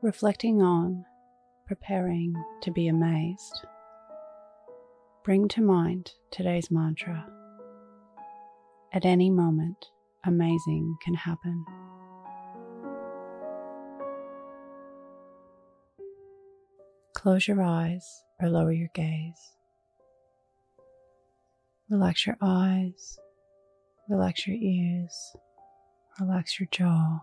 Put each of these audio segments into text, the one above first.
Reflecting on, preparing to be amazed. Bring to mind today's mantra. At any moment, amazing can happen. Close your eyes or lower your gaze. Relax your eyes, relax your ears, relax your jaw.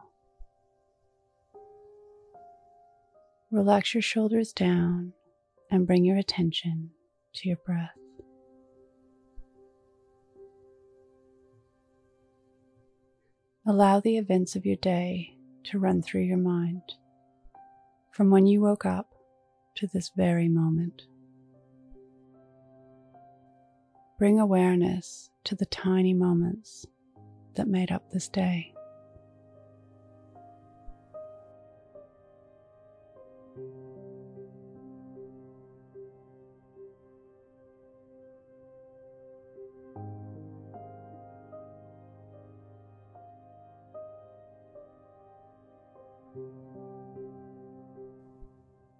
Relax your shoulders down and bring your attention to your breath. Allow the events of your day to run through your mind from when you woke up to this very moment. Bring awareness to the tiny moments that made up this day.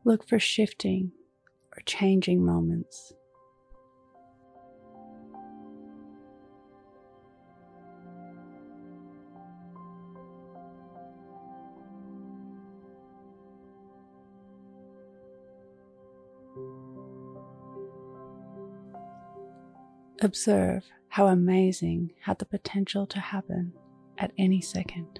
Look for shifting or changing moments. Observe how amazing had the potential to happen at any second.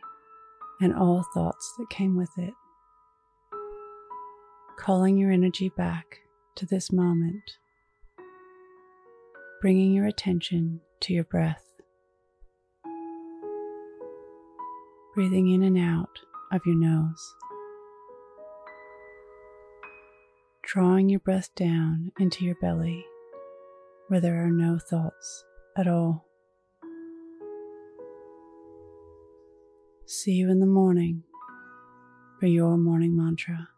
and all thoughts that came with it. Calling your energy back to this moment, bringing your attention to your breath, breathing in and out of your nose, drawing your breath down into your belly where there are no thoughts at all. See you in the morning for your morning mantra.